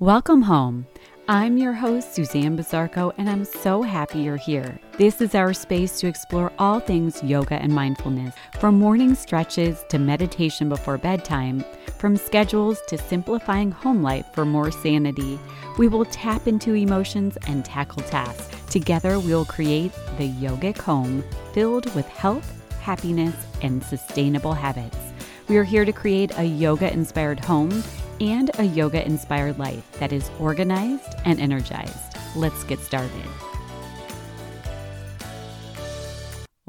Welcome home. I'm your host, Suzanne Bizarco, and I'm so happy you're here. This is our space to explore all things yoga and mindfulness, from morning stretches to meditation before bedtime, from schedules to simplifying home life for more sanity. We will tap into emotions and tackle tasks. Together, we will create the yogic home filled with health, happiness, and sustainable habits. We are here to create a yoga inspired home and a yoga inspired life that is organized and energized. Let's get started.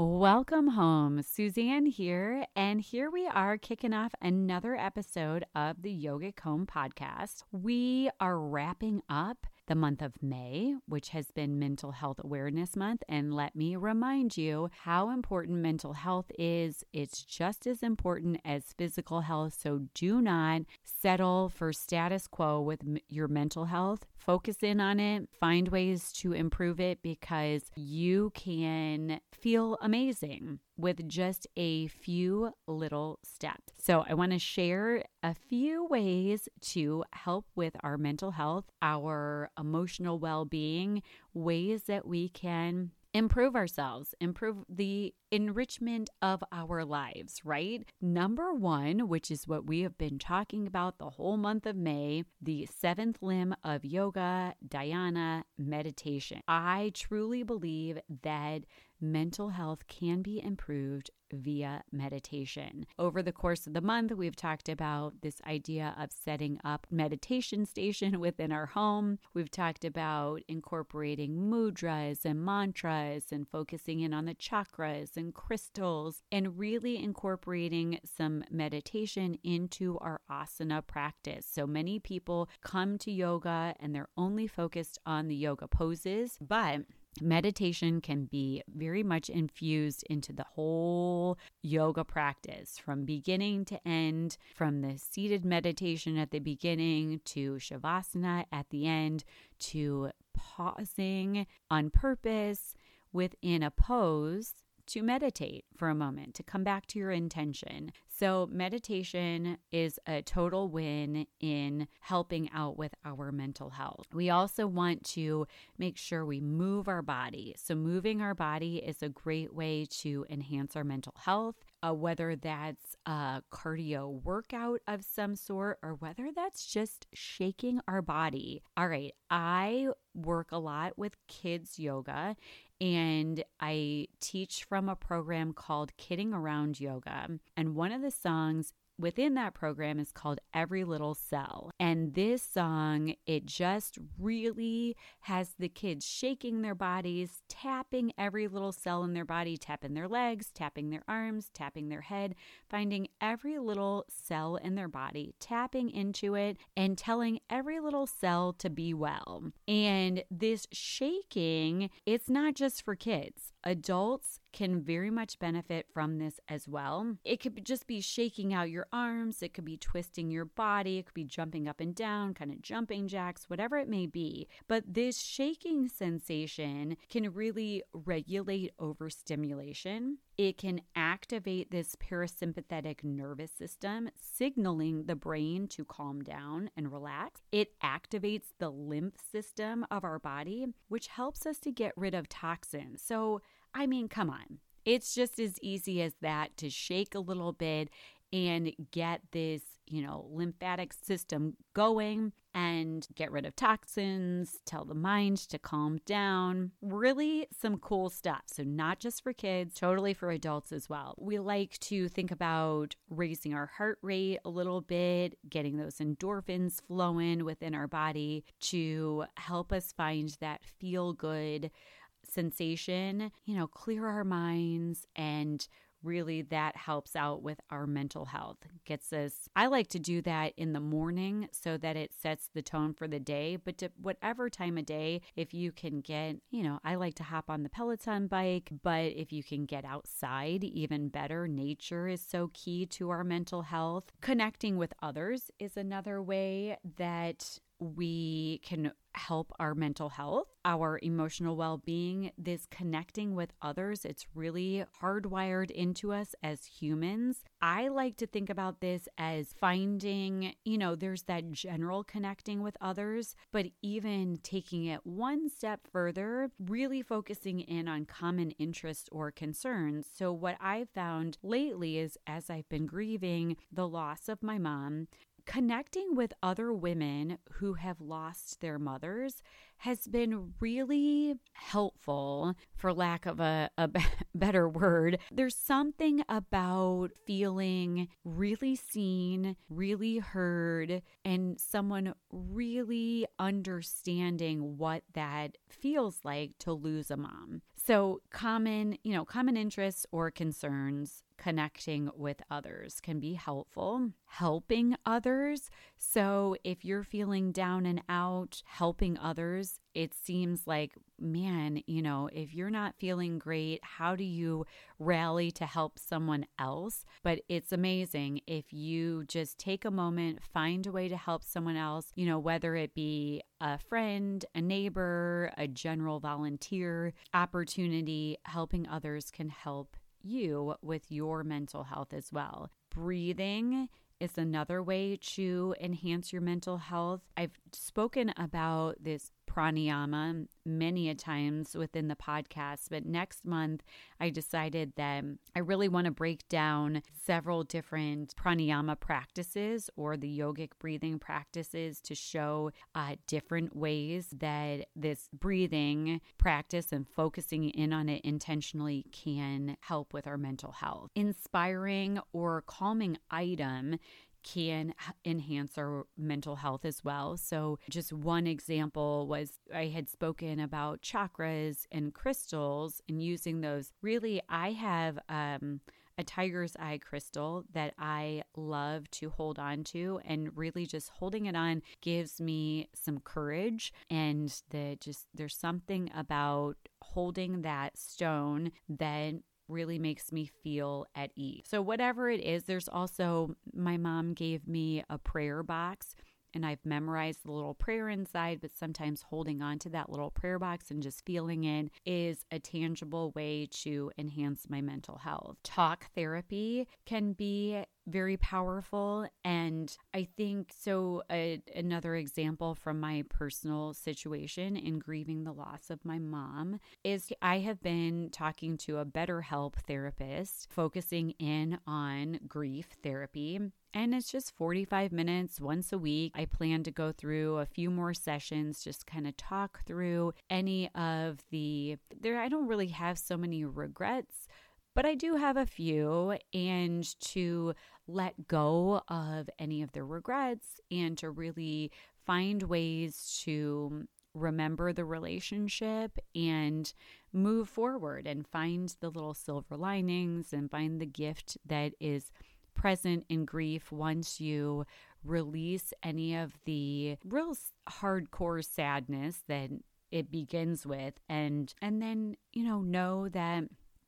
Welcome home. Suzanne here, and here we are kicking off another episode of the Yogic Home podcast. We are wrapping up the month of May, which has been Mental Health Awareness Month. And let me remind you how important mental health is. It's just as important as physical health. So do not settle for status quo with your mental health. Focus in on it, find ways to improve it because you can feel amazing with just a few little steps. So, I want to share a few ways to help with our mental health, our emotional well being, ways that we can improve ourselves, improve the enrichment of our lives, right? Number one, which is what we have been talking about the whole month of May, the seventh limb of yoga, dhyana, meditation. I truly believe that mental health can be improved via meditation. Over the course of the month, we've talked about this idea of setting up meditation station within our home. We've talked about incorporating mudras and mantras and focusing in on the chakras and crystals and really incorporating some meditation into our asana practice. So many people come to yoga and they're only focused on the yoga poses, but meditation can be very much infused into the whole yoga practice from beginning to end, from the seated meditation at the beginning to shavasana at the end to pausing on purpose within a pose to meditate for a moment, to come back to your intention. So, meditation is a total win in helping out with our mental health. We also want to make sure we move our body. So, moving our body is a great way to enhance our mental health. Uh, whether that's a cardio workout of some sort or whether that's just shaking our body. All right, I work a lot with kids yoga and I teach from a program called Kidding Around Yoga. And one of the songs within that program is called Every Little Cell. And this song, it just really has the kids shaking their bodies, tapping every little cell in their body, tapping their legs, tapping their arms, tapping their head, finding every little cell in their body, tapping into it, and telling every little cell to be well. And this shaking, it's not just for kids. Adults can very much benefit from this as well. It could just be shaking out your arms, it could be twisting your body, it could be jumping up and down, kind of jumping jacks, whatever it may be. But this shaking sensation can really regulate overstimulation. It can activate this parasympathetic nervous system, signaling the brain to calm down and relax. It activates the lymph system of our body, which helps us to get rid of toxins. So, I mean, come on. It's just as easy as that to shake a little bit and get this, you know, lymphatic system going and get rid of toxins, tell the mind to calm down. Really some cool stuff. So, not just for kids, totally for adults as well. We like to think about raising our heart rate a little bit, getting those endorphins flowing within our body to help us find that feel good sensation, you know, clear our minds and really that helps out with our mental health. Gets us I like to do that in the morning so that it sets the tone for the day, but to whatever time of day if you can get, you know, I like to hop on the Peloton bike, but if you can get outside even better. Nature is so key to our mental health. Connecting with others is another way that we can help our mental health, our emotional well being, this connecting with others. It's really hardwired into us as humans. I like to think about this as finding, you know, there's that general connecting with others, but even taking it one step further, really focusing in on common interests or concerns. So, what I've found lately is as I've been grieving the loss of my mom, connecting with other women who have lost their mothers has been really helpful, for lack of a, a better word. There's something about feeling really seen, really heard, and someone really understanding what that feels like to lose a mom. So, common, you know, common interests or concerns connecting with others can be helpful. Helping others. So, if you're feeling down and out, helping others, it seems like, man, you know, if you're not feeling great, how do you rally to help someone else? But it's amazing if you just take a moment, find a way to help someone else, you know, whether it be a friend, a neighbor, a general volunteer opportunity, helping others can help you with your mental health as well. Breathing is another way to enhance your mental health. I've spoken about this pranayama many a times within the podcast, but next month I decided that I really want to break down several different pranayama practices or the yogic breathing practices to show uh, different ways that this breathing practice and focusing in on it intentionally can help with our mental health. Inspiring or calming item can enhance our mental health as well. So, just one example was I had spoken about chakras and crystals and using those. Really, I have um, a tiger's eye crystal that I love to hold on to and really just holding it on gives me some courage and the just there's something about holding that stone that really makes me feel at ease. So, whatever it is, there's also my mom gave me a prayer box and I've memorized the little prayer inside, but sometimes holding on to that little prayer box and just feeling it is a tangible way to enhance my mental health. Talk therapy can be very powerful. And I think so. A, another example from my personal situation in grieving the loss of my mom is I have been talking to a BetterHelp therapist, focusing in on grief therapy. And it's just 45 minutes once a week. I plan to go through a few more sessions, just kind of talk through any of the there I don't really have so many regrets, but I do have a few and to let go of any of the regrets and to really find ways to remember the relationship and move forward and find the little silver linings and find the gift that is present in grief once you release any of the real hardcore sadness that it begins with and and then you know know that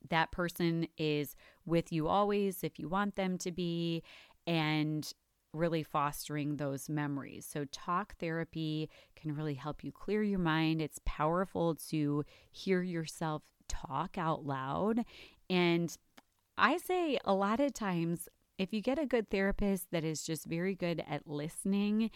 that person is with you always if you want them to be and really fostering those memories. So, talk therapy can really help you clear your mind. It's powerful to hear yourself talk out loud. And I say a lot of times, if you get a good therapist that is just very good at listening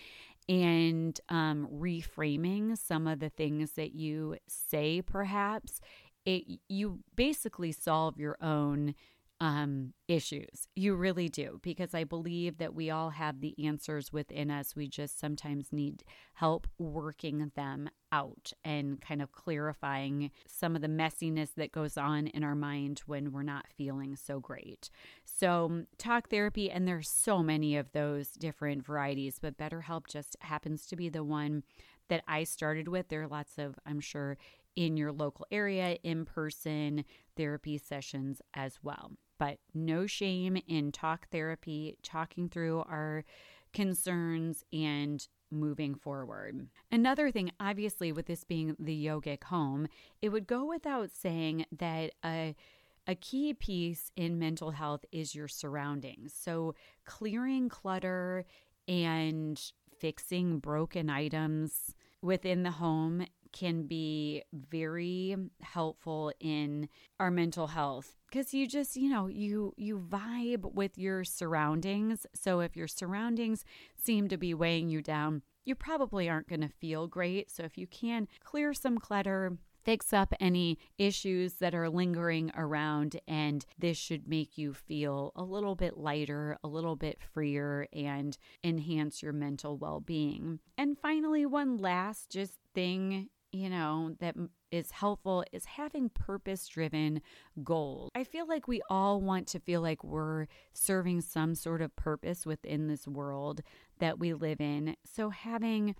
and um, reframing some of the things that you say, perhaps, it, you basically solve your own um, issues. You really do, because I believe that we all have the answers within us. We just sometimes need help working them out and kind of clarifying some of the messiness that goes on in our mind when we're not feeling so great. So, talk therapy, and there's so many of those different varieties, but BetterHelp just happens to be the one that I started with. There are lots of, I'm sure, in your local area, in person therapy sessions as well. But no shame in talk therapy, talking through our concerns and moving forward. Another thing, obviously, with this being the yogic home, it would go without saying that a a key piece in mental health is your surroundings. So, clearing clutter and fixing broken items within the home can be very helpful in our mental health because you just you know you you vibe with your surroundings so if your surroundings seem to be weighing you down you probably aren't going to feel great so if you can clear some clutter fix up any issues that are lingering around. And this should make you feel a little bit lighter, a little bit freer, and enhance your mental well being. And finally, one last just thing you know, that is helpful is having purpose driven goals. I feel like we all want to feel like we're serving some sort of purpose within this world that we live in. So having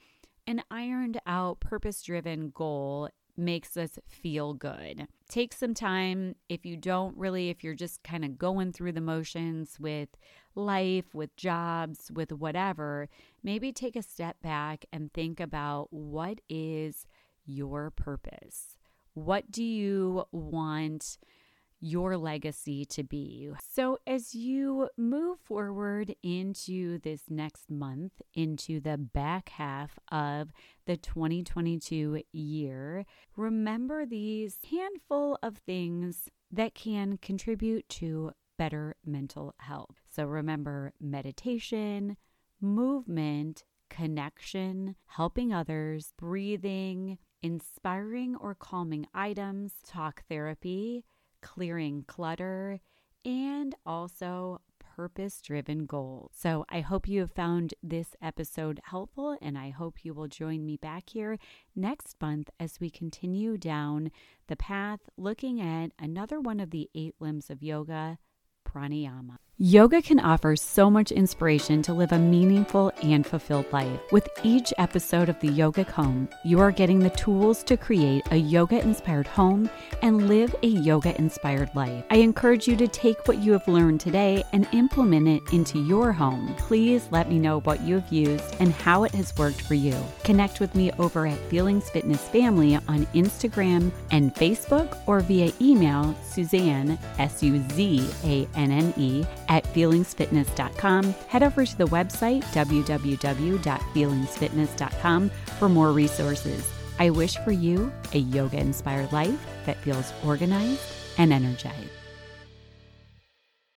an ironed out, purpose driven goal makes us feel good. Take some time if you don't really, if you're just kind of going through the motions with life, with jobs, with whatever, maybe take a step back and think about what is your purpose? What do you want? your legacy to be. So, as you move forward into this next month, into the back half of the 2022 year, remember these handful of things that can contribute to better mental health. So, remember meditation, movement, connection, helping others, breathing, inspiring or calming items, talk therapy clearing clutter, and also purpose driven goals. So I hope you have found this episode helpful, and I hope you will join me back here next month as we continue down the path looking at another one of the eight limbs of yoga, pranayama. Yoga can offer so much inspiration to live a meaningful and fulfilled life. With each episode of the Yogic Home, you are getting the tools to create a yoga inspired home and live a yoga inspired life. I encourage you to take what you have learned today and implement it into your home. Please let me know what you have used and how it has worked for you. Connect with me over at Feelings Fitness Family on Instagram and Facebook or via email Suzanne, S U Z A N N E at feelingsfitness.com. Head over to the website www.feelingsfitness.com for more resources. I wish for you a yoga inspired life that feels organized and energized.